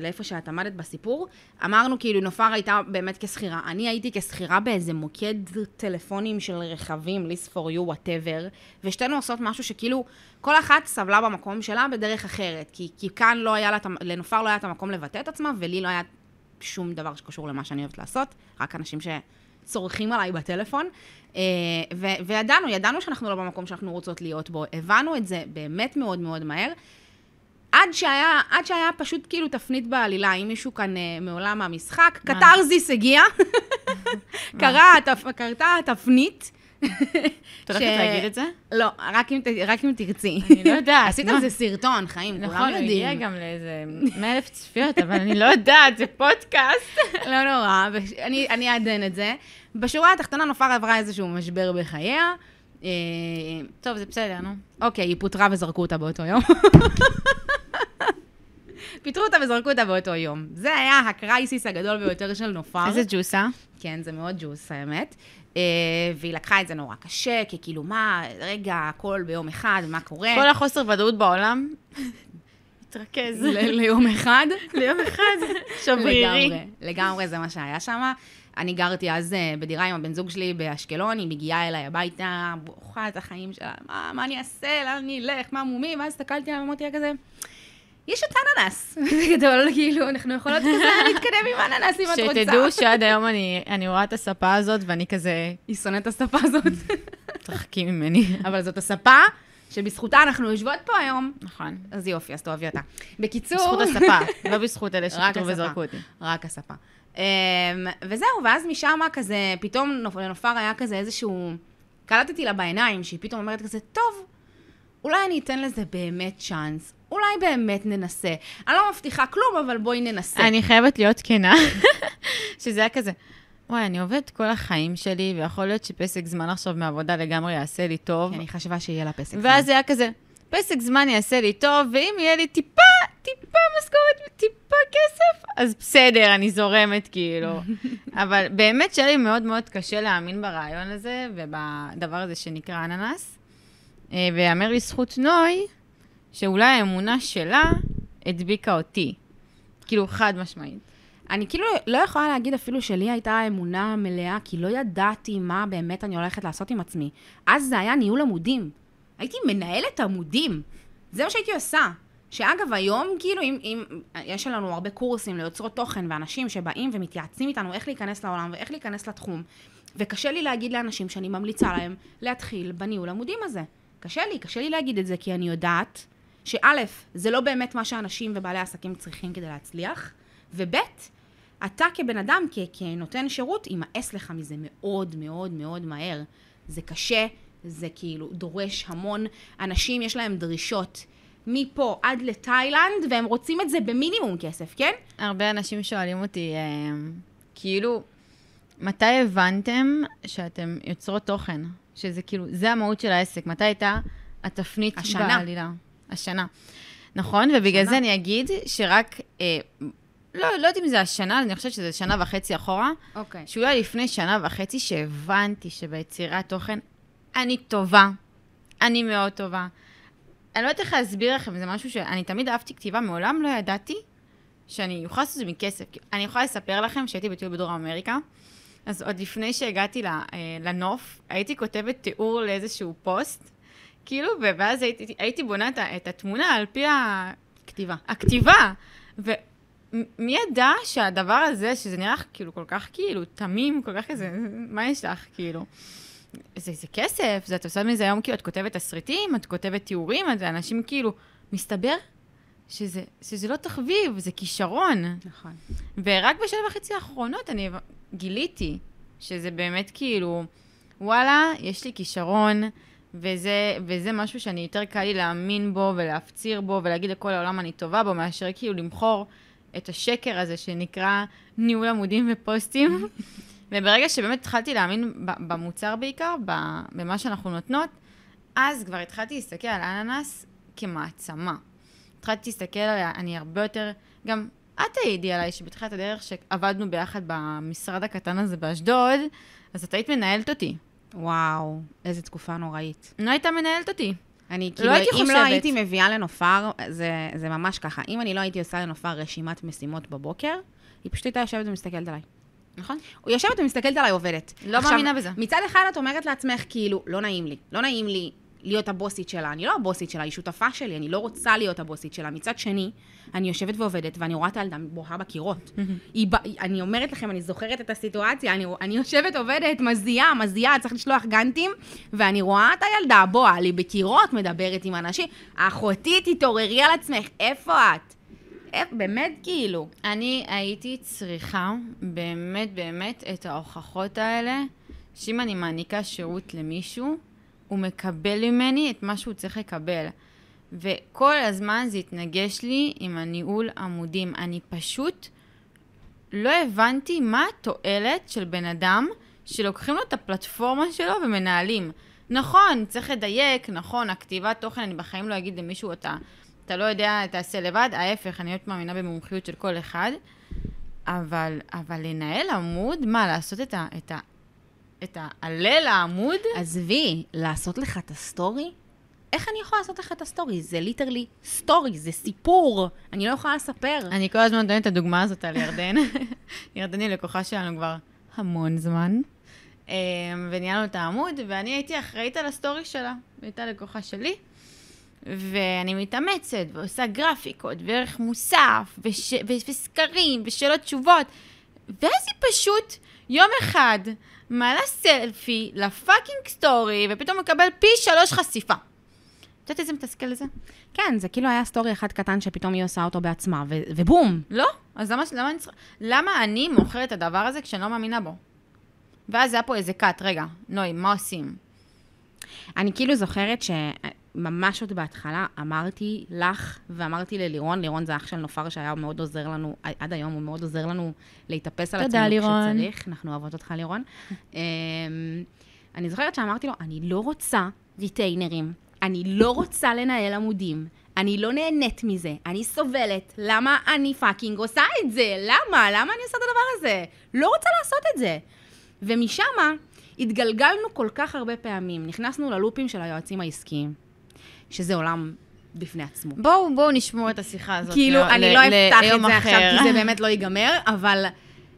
לאיפה שאת עמדת בסיפור. אמרנו כאילו, נופר הייתה באמת כשכירה. אני הייתי כשכירה באיזה מוקד טלפונים של רכבים, list for you, whatever, ושתינו עושות משהו שכאילו, כל אחת סבלה במקום שלה בדרך אחרת. כי, כי כאן לא היה לה, לנופר לא היה את המקום לבטא את עצמה, ולי לא היה שום דבר שקשור למה שאני אוהבת לעשות, רק אנשים שצורכים עליי בטלפון. אה, ו- וידענו, ידענו שאנחנו לא במקום שאנחנו רוצות להיות בו. הבנו את זה באמת מאוד מאוד מהר. עד שהיה, עד שהיה פשוט כאילו תפנית בעלילה, אם מישהו כאן אה, מעולם המשחק, מה? קתרזיס הגיע, קרה, התפ- קרתה התפנית. את הולכת להגיד את זה? לא, רק אם, רק אם תרצי. אני לא יודעת. עשית? על זה סרטון, חיים, כולם נכון, הוא הגיע יודעים. גם לאיזה 100 אלף צפיות, אבל אני לא יודעת, זה פודקאסט. לא נורא, אני אעדן את זה. בשורה התחתונה נופר עברה איזשהו משבר בחייה. אה, טוב, זה בסדר, נו. אוקיי, היא פוטרה וזרקו אותה באותו יום. פיטרו אותה וזרקו אותה באותו יום. זה היה הקרייסיס הגדול ביותר של נופר. איזה ג'וסה. כן, זה מאוד ג'וס, האמת. אה, והיא לקחה את זה נורא קשה, כי כאילו, מה, רגע, הכל ביום אחד, מה קורה? כל החוסר ודאות בעולם, התרכז ליום אחד. ליום אחד, שברירי. לגמרי, לגמרי זה מה שהיה שם. אני גרתי אז אה, בדירה עם הבן זוג שלי באשקלון, היא מגיעה אליי הביתה, בוכה את החיים שלה, מה, מה אני אעשה, לאן אני אלך, מה מומי, ואז הסתכלתי עליה ואמרתי לה כזה, יש את אננס. בגדול, כאילו, אנחנו יכולות כזה להתקדם עם אננס אם את רוצה. שתדעו שעד היום אני, אני רואה את הספה הזאת, ואני כזה, היא שונאת את השפה הזאת. תרחקי ממני. אבל זאת הספה שבזכותה אנחנו יושבות פה היום. נכון. אז יופי, אז תאהבי אותה. בקיצור... בזכות הספה, לא בזכות אלה הספה. וזרקו אותי. רק הספה. Um, וזהו, ואז משם כזה, פתאום נופ- לנופר היה כזה איזשהו... קלטתי לה בעיניים, שהיא פתאום אומרת כזה, טוב, אולי אני אתן לזה באמת צ'אנס. אולי באמת ננסה. אני לא מבטיחה כלום, אבל בואי ננסה. אני חייבת להיות כנה, שזה היה כזה, וואי, אני עובדת כל החיים שלי, ויכול להיות שפסק זמן עכשיו מעבודה לגמרי יעשה לי טוב. אני חשבה שיהיה לה פסק. ואז זה היה כזה, פסק זמן יעשה לי טוב, ואם יהיה לי טיפה, טיפה משכורת וטיפה כסף, אז בסדר, אני זורמת, כאילו. אבל באמת שהיה לי מאוד מאוד קשה להאמין ברעיון הזה, ובדבר הזה שנקרא אננס. אה, ויאמר לזכות נוי, שאולי האמונה שלה הדביקה אותי. כאילו, חד משמעית. אני כאילו לא יכולה להגיד אפילו שלי הייתה אמונה מלאה, כי לא ידעתי מה באמת אני הולכת לעשות עם עצמי. אז זה היה ניהול עמודים. הייתי מנהלת עמודים. זה מה שהייתי עושה. שאגב, היום, כאילו, אם, אם יש לנו הרבה קורסים ליוצרות תוכן ואנשים שבאים ומתייעצים איתנו איך להיכנס לעולם ואיך להיכנס לתחום, וקשה לי להגיד לאנשים שאני ממליצה להם להתחיל בניהול עמודים הזה. קשה לי, קשה לי להגיד את זה, כי אני יודעת שא', זה לא באמת מה שאנשים ובעלי עסקים צריכים כדי להצליח, וב', אתה כבן אדם, כ- כנותן שירות, יימאס לך מזה מאוד מאוד מאוד מהר. זה קשה, זה כאילו דורש המון. אנשים, יש להם דרישות מפה עד לתאילנד, והם רוצים את זה במינימום כסף, כן? הרבה אנשים שואלים אותי, אה, כאילו, מתי הבנתם שאתם יוצרות תוכן? שזה כאילו, זה המהות של העסק. מתי הייתה התפנית השנה. בעלילה? השנה. נכון, ובגלל השנה. זה אני אגיד שרק, אה, לא, לא יודעת אם זה השנה, אני חושבת שזה שנה וחצי אחורה, אוקיי. שאולי לפני שנה וחצי שהבנתי שביצירת תוכן אני טובה, אני מאוד טובה. אני לא יודעת איך להסביר לכם, זה משהו שאני תמיד אהבתי כתיבה, מעולם לא ידעתי שאני אוכל לעשות את זה מכסף. אני יכולה לספר לכם שהייתי בטיול בדרום אמריקה, אז עוד לפני שהגעתי אה, לנוף, הייתי כותבת תיאור לאיזשהו פוסט, כאילו, ואז הייתי, הייתי בונה את, את התמונה על פי ה... כתיבה. הכתיבה. ומי ידע שהדבר הזה, שזה נראה כאילו כל כך כאילו תמים, כל כך כזה, מה יש לך, כאילו? זה, זה כסף, זה את עושה מזה היום, כאילו, את כותבת תסריטים, את כותבת תיאורים, אז אנשים כאילו, מסתבר שזה, שזה לא תחביב, זה כישרון. נכון. ורק בשנה וחצי האחרונות אני גיליתי שזה באמת כאילו, וואלה, יש לי כישרון, וזה, וזה משהו שאני יותר קל לי להאמין בו ולהפציר בו ולהגיד לכל העולם אני טובה בו, מאשר כאילו למכור את השקר הזה שנקרא ניהול עמודים ופוסטים. וברגע שבאמת התחלתי להאמין במוצר בעיקר, במה שאנחנו נותנות, אז כבר התחלתי להסתכל על אננס כמעצמה. התחלתי להסתכל עליה, אני הרבה יותר, גם את תעידי עליי שבתחילת הדרך שעבדנו ביחד במשרד הקטן הזה באשדוד, אז את היית מנהלת אותי. וואו, איזה תקופה נוראית. לא הייתה מנהלת אותי. אני כאילו, הייתי אם חושבת. לא הייתי מביאה לנופר, זה, זה ממש ככה. אם אני לא הייתי עושה לנופר רשימת משימות בבוקר, היא פשוט הייתה יושבת ומסתכלת עליי. נכון? הוא יושבת ומסתכלת עליי עובדת. לא מאמינה בזה. מצד אחד את אומרת לעצמך, כאילו, לא נעים לי. לא נעים לי להיות הבוסית שלה. אני לא הבוסית שלה, היא שותפה שלי, אני לא רוצה להיות הבוסית שלה. מצד שני, אני יושבת ועובדת, ואני רואה את הילדה בוהה בקירות. היא, אני אומרת לכם, אני זוכרת את הסיטואציה, אני, אני יושבת, עובדת, מזיעה, מזיעה, צריך לשלוח גאנטים, ואני רואה את הילדה בוהה לי בקירות, מדברת עם אנשים. אחותי, תתעוררי על עצמך, איפה את? באמת, כאילו. אני הייתי צריכה באמת באמת את ההוכחות האלה, שאם אני מעניקה שירות למישהו, הוא מקבל ממני את מה שהוא צריך לקבל. וכל הזמן זה התנגש לי עם הניהול עמודים. אני פשוט לא הבנתי מה התועלת של בן אדם שלוקחים לו את הפלטפורמה שלו ומנהלים. נכון, צריך לדייק, נכון, הכתיבת תוכן, אני בחיים לא אגיד למישהו, אתה, אתה לא יודע, תעשה לבד, ההפך, אני באמת מאמינה במומחיות של כל אחד, אבל, אבל לנהל עמוד, מה, לעשות את ה... את ה את העלה לעמוד? עזבי, לעשות לך את הסטורי? איך אני יכולה לעשות לך את הסטורי? זה literally story, זה סיפור. אני לא יכולה לספר. אני כל הזמן נותנת את הדוגמה הזאת על ירדן. ירדן היא לקוחה שלנו כבר המון זמן. אמ, וניהלנו את העמוד, ואני הייתי אחראית על הסטורי שלה. הייתה לקוחה שלי. ואני מתאמצת, ועושה גרפיקות, וערך מוסף, וש... וסקרים, ושאלות תשובות. ואז היא פשוט יום אחד מעלה סלפי ל fucking סטורי, ופתאום מקבל פי שלוש חשיפה. את יודעת איזה מתסכל זה? כן, זה כאילו היה סטורי אחד קטן שפתאום היא עושה אותו בעצמה, ו- ובום. לא, אז למה, למה אני. למה אני מוכרת את הדבר הזה כשאני לא מאמינה בו? ואז היה פה איזה cut, רגע, נוי, מה עושים? אני כאילו זוכרת שממש עוד בהתחלה אמרתי לך, ואמרתי ללירון, לירון זה אח של נופר שהיה מאוד עוזר לנו, עד היום הוא מאוד עוזר לנו להתאפס על עצמנו לירון. כשצריך. אנחנו אוהבות אותך, לירון. אמ, אני זוכרת שאמרתי לו, אני לא רוצה retainer ים. אני לא רוצה לנהל עמודים, אני לא נהנית מזה, אני סובלת, למה אני fucking עושה את זה? למה? למה אני עושה את הדבר הזה? לא רוצה לעשות את זה. ומשם התגלגלנו כל כך הרבה פעמים, נכנסנו ללופים של היועצים העסקיים, שזה עולם בפני עצמו. בואו, בואו נשמור את השיחה הזאת כאילו, ל- אני ל- לא אפתח ליום את זה אחר. עכשיו, כי זה באמת לא ייגמר, אבל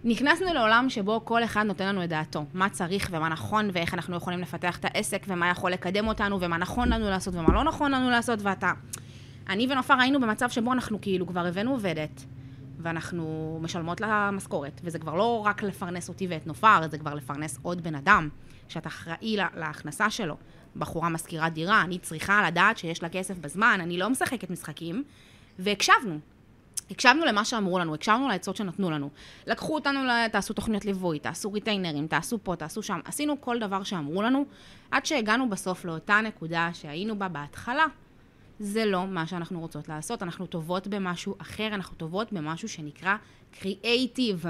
נכנסנו לעולם שבו כל אחד נותן לנו את דעתו. מה צריך ומה נכון, ואיך אנחנו יכולים לפתח את העסק, ומה יכול לקדם אותנו, ומה נכון לנו לעשות ומה לא נכון לנו לעשות, ואתה... אני ונופר היינו במצב שבו אנחנו כאילו כבר הבאנו עובדת, ואנחנו משלמות לה משכורת, וזה כבר לא רק לפרנס אותי ואת נופר, זה כבר לפרנס עוד בן אדם, שאתה אחראי לה- להכנסה שלו. בחורה משכירה דירה, אני צריכה לדעת שיש לה כסף בזמן, אני לא משחקת משחקים, והקשבנו. הקשבנו למה שאמרו לנו, הקשבנו לעצות שנתנו לנו. לקחו אותנו, תעשו תוכניות ליווי, תעשו ריטיינרים, תעשו פה, תעשו שם. עשינו כל דבר שאמרו לנו, עד שהגענו בסוף לאותה נקודה שהיינו בה בהתחלה. זה לא מה שאנחנו רוצות לעשות, אנחנו טובות במשהו אחר, אנחנו טובות במשהו שנקרא קריאייטיב.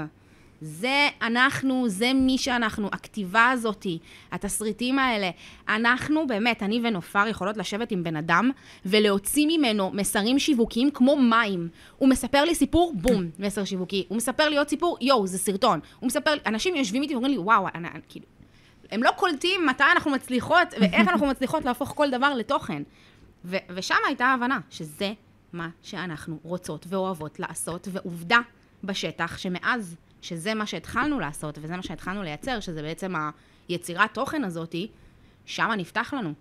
זה אנחנו, זה מי שאנחנו, הכתיבה הזאתי, התסריטים האלה. אנחנו, באמת, אני ונופר יכולות לשבת עם בן אדם ולהוציא ממנו מסרים שיווקיים כמו מים. הוא מספר לי סיפור, בום, מסר שיווקי. הוא מספר לי עוד סיפור, יואו, זה סרטון. הוא מספר אנשים יושבים איתי ואומרים לי, וואו, אני, אני, כאילו, הם לא קולטים מתי אנחנו מצליחות ואיך אנחנו מצליחות להפוך כל דבר לתוכן. ו- ושם הייתה ההבנה שזה מה שאנחנו רוצות ואוהבות לעשות, ועובדה בשטח שמאז שזה מה שהתחלנו לעשות וזה מה שהתחלנו לייצר, שזה בעצם היצירת תוכן הזאתי, שמה נפתח לנו.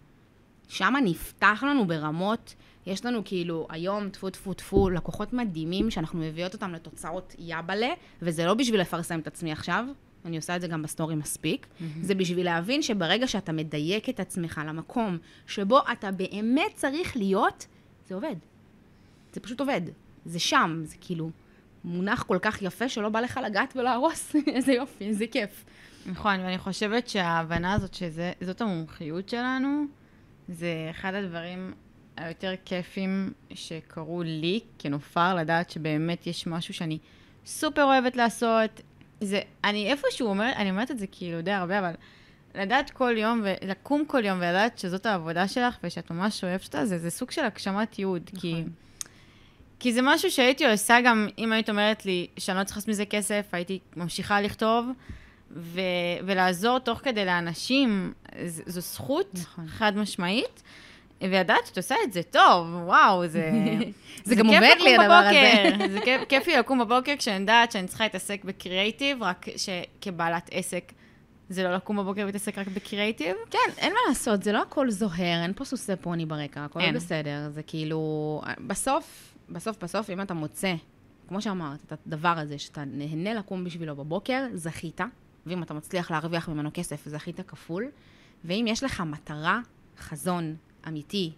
שמה נפתח לנו ברמות, יש לנו כאילו היום טפו טפו טפו לקוחות מדהימים שאנחנו מביאות אותם לתוצאות יבלה, וזה לא בשביל לפרסם את עצמי עכשיו, אני עושה את זה גם בסטורי מספיק, mm-hmm. זה בשביל להבין שברגע שאתה מדייק את עצמך למקום שבו אתה באמת צריך להיות, זה עובד. זה פשוט עובד. זה שם, זה כאילו מונח כל כך יפה שלא בא לך לגעת ולהרוס. איזה יופי, איזה כיף. נכון, ואני חושבת שההבנה הזאת שזאת המומחיות שלנו, זה אחד הדברים היותר כיפים שקרו לי כנופר, לדעת שבאמת יש משהו שאני סופר אוהבת לעשות. זה, אני איפשהו אומרת, אני אומרת את זה כאילו די הרבה, אבל לדעת כל יום, ולקום כל יום ולדעת שזאת העבודה שלך ושאת ממש אוהבת אותה, זה, זה סוג של הגשמת ייעוד. נכון. כי, כי זה משהו שהייתי עושה גם, אם היית אומרת לי שאני לא צריכה לעשות מזה כסף, הייתי ממשיכה לכתוב. ו- ולעזור תוך כדי לאנשים, ז- זו זכות נכון. חד משמעית. וידעת שאת עושה את זה טוב, וואו, זה... זה גם עובד לי, הדבר בבוקר. זה כיף, כיף לי לקום בבוקר כשאני יודעת שאני צריכה להתעסק בקריאייטיב, רק שכבעלת עסק זה לא לקום בבוקר ולהתעסק רק בקריאייטיב. כן, אין מה לעשות, זה לא הכל זוהר, אין פה סוסי פוני ברקע, הכל. בסדר. זה כאילו, בסוף, בסוף, בסוף, אם אתה מוצא, כמו שאמרת, את הדבר הזה, שאתה נהנה לקום בשבילו בבוקר, זכית, ואם אתה מצליח להרוויח ממנו כסף, זכית כפול, ואם יש לך מטרה, חזון אמיתי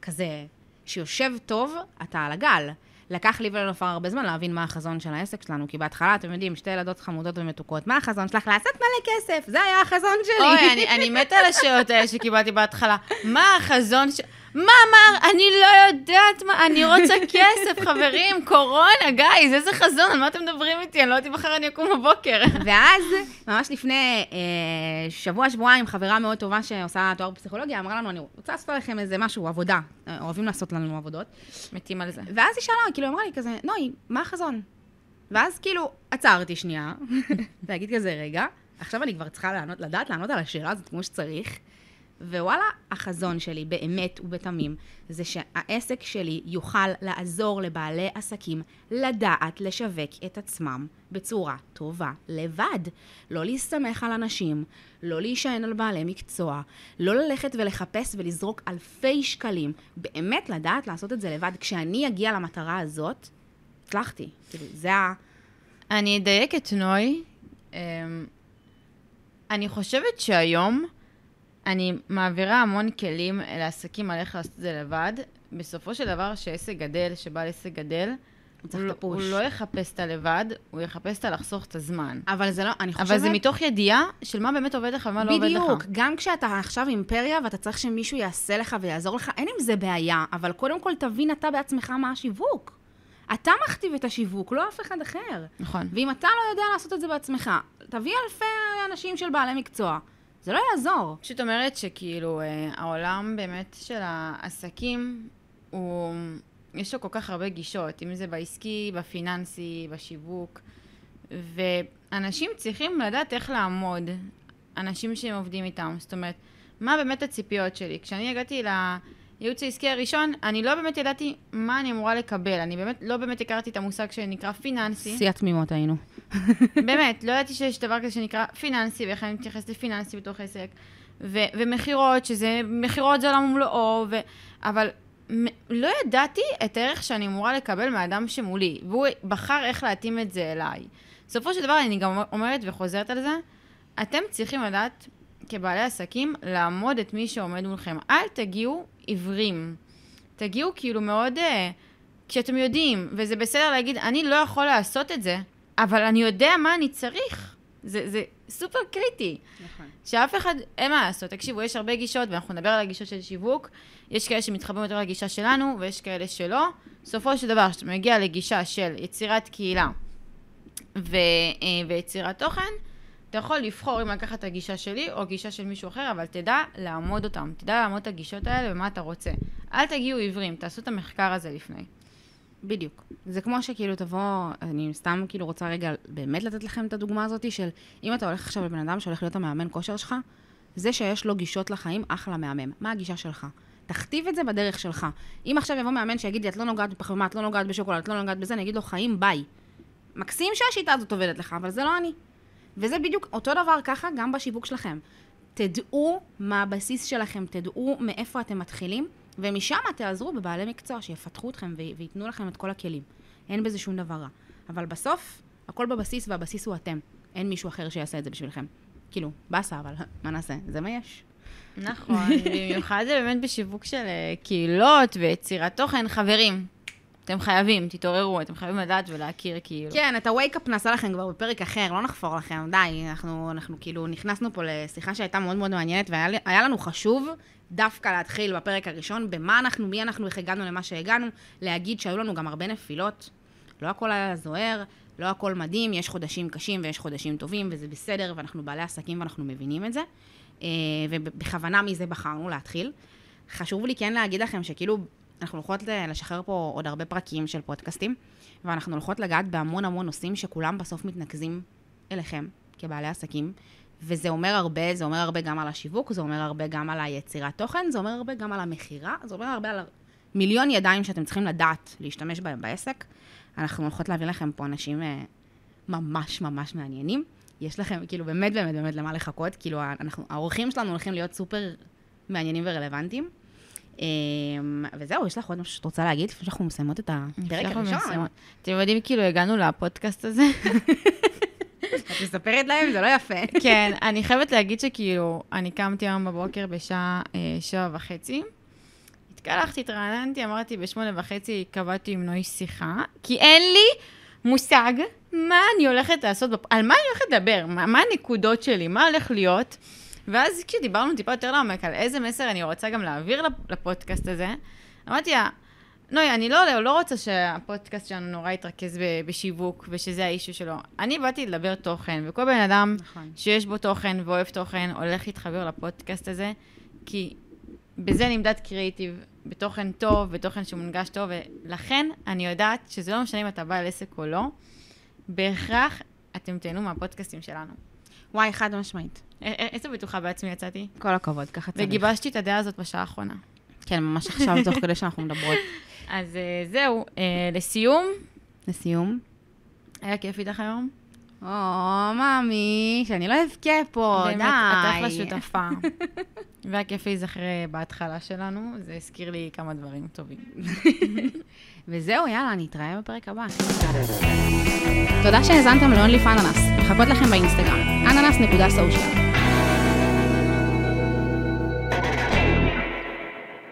וכזה, שיושב טוב, אתה על הגל. לקח לי ולנופר הרבה זמן להבין מה החזון של העסק שלנו, כי בהתחלה, אתם יודעים, שתי ילדות חמודות ומתוקות, מה החזון שלך? לעשות מלא כסף, זה היה החזון שלי. אוי, אני, אני מתה על השאלות האלה שקיבלתי בהתחלה. מה החזון ש... מה אמר? אני לא יודעת מה, אני רוצה כסף, חברים, קורונה, גייז, איזה חזון, על מה אתם מדברים איתי? אני לא יודעת אם מחר אני אקום בבוקר. ואז, ממש לפני אה, שבוע, שבועיים, חברה מאוד טובה שעושה תואר בפסיכולוגיה, אמרה לנו, אני רוצה לעשות לכם איזה משהו, עבודה. אה, אוהבים לעשות לנו עבודות. מתים על זה. ואז היא שאלה, כאילו, אמרה לי כזה, נוי, מה החזון? ואז כאילו, עצרתי שנייה, להגיד כזה, רגע, עכשיו אני כבר צריכה לענות, לדעת לענות על השאלה הזאת כמו שצריך. ווואלה, החזון שלי, באמת ובתמים, זה שהעסק שלי יוכל לעזור לבעלי עסקים לדעת לשווק את עצמם בצורה טובה, לבד. לא להסתמך על אנשים, לא להישען על בעלי מקצוע, לא ללכת ולחפש ולזרוק אלפי שקלים. באמת לדעת לעשות את זה לבד. כשאני אגיע למטרה הזאת, הצלחתי. כאילו, זה ה... אני אדייק את נוי. אמ, אני חושבת שהיום אני מעבירה המון כלים לעסקים על איך לעשות את זה לבד. בסופו של דבר, שעסק גדל, שבעל עסק גדל, הוא צריך הוא, את הפוש. הוא לא יחפש את הלבד, הוא יחפש את הלחסוך את הזמן. אבל זה לא, אני חושבת... אבל זה מתוך ידיעה של מה באמת עובד לך ומה לא עובד לך. בדיוק, גם כשאתה עכשיו אימפריה ואתה צריך שמישהו יעשה לך ויעזור לך, אין עם זה בעיה, אבל קודם כל תבין אתה בעצמך מה השיווק. אתה מכתיב את השיווק, לא אף אחד אחר. נכון. ואם אתה לא יודע לעשות את זה בעצמך, תביא אלפי אנשים של בעלי מקצוע, זה לא יעזור. פשוט אומרת שכאילו, אה, העולם באמת של העסקים, הוא, יש לו כל כך הרבה גישות, אם זה בעסקי, בפיננסי, בשיווק, ואנשים צריכים לדעת איך לעמוד, אנשים שהם עובדים איתם, זאת אומרת, מה באמת הציפיות שלי. כשאני הגעתי לייעוץ העסקי הראשון, אני לא באמת ידעתי מה אני אמורה לקבל, אני באמת לא באמת הכרתי את המושג שנקרא פיננסי. שיא התמימות היינו. באמת, לא ידעתי שיש דבר כזה שנקרא פיננסי, ואיך אני מתייחסת לפיננסי בתוך עסק. ו- ומכירות, שזה, מכירות זה עולם ומלואו, ו- אבל לא ידעתי את הערך שאני אמורה לקבל מהאדם שמולי, והוא בחר איך להתאים את זה אליי. בסופו של דבר, אני גם אומרת וחוזרת על זה, אתם צריכים לדעת, כבעלי עסקים, לעמוד את מי שעומד מולכם. אל תגיעו עיוורים. תגיעו כאילו מאוד, uh, כשאתם יודעים, וזה בסדר להגיד, אני לא יכול לעשות את זה, אבל אני יודע מה אני צריך. זה, זה סופר קריטי. נכון. שאף אחד, אין מה לעשות. תקשיבו, יש הרבה גישות, ואנחנו נדבר על הגישות של שיווק. יש כאלה שמתחברים יותר לגישה שלנו, ויש כאלה שלא. בסופו של דבר, כשאתה מגיע לגישה של יצירת קהילה ו, אה, ויצירת תוכן, אתה יכול לבחור אם לקחת את הגישה שלי או גישה של מישהו אחר, אבל תדע לעמוד אותם. תדע לעמוד את הגישות האלה ומה אתה רוצה. אל תגיעו עיוורים, תעשו את המחקר הזה לפני. בדיוק. זה כמו שכאילו תבוא, אני סתם כאילו רוצה רגע באמת לתת לכם את הדוגמה הזאת של אם אתה הולך עכשיו לבן אדם שהולך להיות המאמן כושר שלך, זה שיש לו גישות לחיים, אחלה מהמם. מה הגישה שלך? תכתיב את זה בדרך שלך. אם עכשיו יבוא מאמן שיגיד לי, את לא נוגעת בפחמימה, את לא נוגעת בשוקולד, את לא נוגעת בזה, אני אגיד לו, חיים, ביי. מקסים שהשיטה הזאת עובדת לך, אבל זה לא אני. וזה בדיוק אותו דבר ככה גם בשיווק שלכם. תדעו מה הבסיס שלכם, תדעו מאיפה אתם מתחילים, ומשם תעזרו בבעלי מקצוע שיפתחו אתכם וייתנו לכם את כל הכלים. אין בזה שום דבר רע. אבל בסוף, הכל בבסיס, והבסיס הוא אתם. אין מישהו אחר שיעשה את זה בשבילכם. כאילו, באסה, אבל מה נעשה? זה מה יש. נכון, במיוחד זה באמת בשיווק של אה, קהילות ויצירת תוכן. חברים, אתם חייבים, תתעוררו, אתם חייבים לדעת ולהכיר כאילו. כן, את ה-wake-up נעשה לכם כבר בפרק אחר, לא נחפור לכם, די, אנחנו, אנחנו כאילו נכנסנו פה לשיחה שהייתה מאוד מאוד מעניינת, והיה לנו חשוב דווקא להתחיל בפרק הראשון, במה אנחנו, מי אנחנו, איך הגענו למה שהגענו, להגיד שהיו לנו גם הרבה נפילות, לא הכל היה זוהר, לא הכל מדהים, יש חודשים קשים ויש חודשים טובים, וזה בסדר, ואנחנו בעלי עסקים ואנחנו מבינים את זה, אה, ובכוונה מזה בחרנו להתחיל. חשוב לי כן להגיד לכם שכאילו, אנחנו הולכות לשחרר פה עוד הרבה פרקים של פודקאסטים, ואנחנו הולכות לגעת בהמון המון נושאים שכולם בסוף מתנקזים אליכם כבעלי עסקים, וזה אומר הרבה, זה אומר הרבה גם על השיווק, זה אומר הרבה גם על היצירת תוכן, זה אומר הרבה גם על המכירה, זה אומר הרבה על מיליון ידיים שאתם צריכים לדעת להשתמש בהם בעסק. אנחנו הולכות להביא לכם פה אנשים אה, ממש ממש מעניינים. יש לכם, כאילו, באמת באמת באמת למה לחכות, כאילו, אנחנו, האורחים שלנו הולכים להיות סופר מעניינים ורלוונטיים. אה, וזהו, יש לך עוד משהו שאת רוצה להגיד לפני שאנחנו מסיימות את הפרק הראשון? אתם יודעים, כאילו, הגענו לפודקאסט הזה. את מספרת להם, זה לא יפה. כן, אני חייבת להגיד שכאילו, אני קמתי היום בבוקר בשעה אה, שבע וחצי. התקלחתי, התרעננתי, אמרתי, בשמונה וחצי קבעתי עם נוי שיחה, כי אין לי מושג מה אני הולכת לעשות. על מה אני הולכת לדבר, מה, מה הנקודות שלי, מה הולך להיות. ואז כשדיברנו טיפה יותר לעומק על איזה מסר אני רוצה גם להעביר לפ- לפודקאסט הזה, אמרתי לה, נוי, אני לא, לא רוצה שהפודקאסט שלנו נורא יתרכז ב- בשיווק ושזה האישו שלו. אני באתי לדבר תוכן, וכל בן אדם נכון. שיש בו תוכן ואוהב תוכן, הולך להתחבר לפודקאסט הזה, כי בזה נמדד קריאיטיב, בתוכן טוב, בתוכן שמונגש טוב, ולכן אני יודעת שזה לא משנה אם אתה בעל עסק או לא, בהכרח אתם תהנו מהפודקאסטים שלנו. וואי, חד משמעית. איזה בטוחה בעצמי יצאתי? כל הכבוד, ככה צריך. וגיבשתי את הדעה הזאת בשעה האחרונה. כן, ממש עכשיו, תוך כדי שאנחנו מדברות. אז אה, זהו, אה, לסיום, לסיום. היה כיף איתך היום. או, מאמי, שאני לא אבכה פה, די. באמת, את אחלה שותפה. והיה כיף להיזכר אה, בהתחלה שלנו, זה הזכיר לי כמה דברים טובים. וזהו, יאללה, נתראה בפרק הבא. תודה שהאזנתם ל-only פאננס. מחכות לכם באינסטגרם, אננס.social.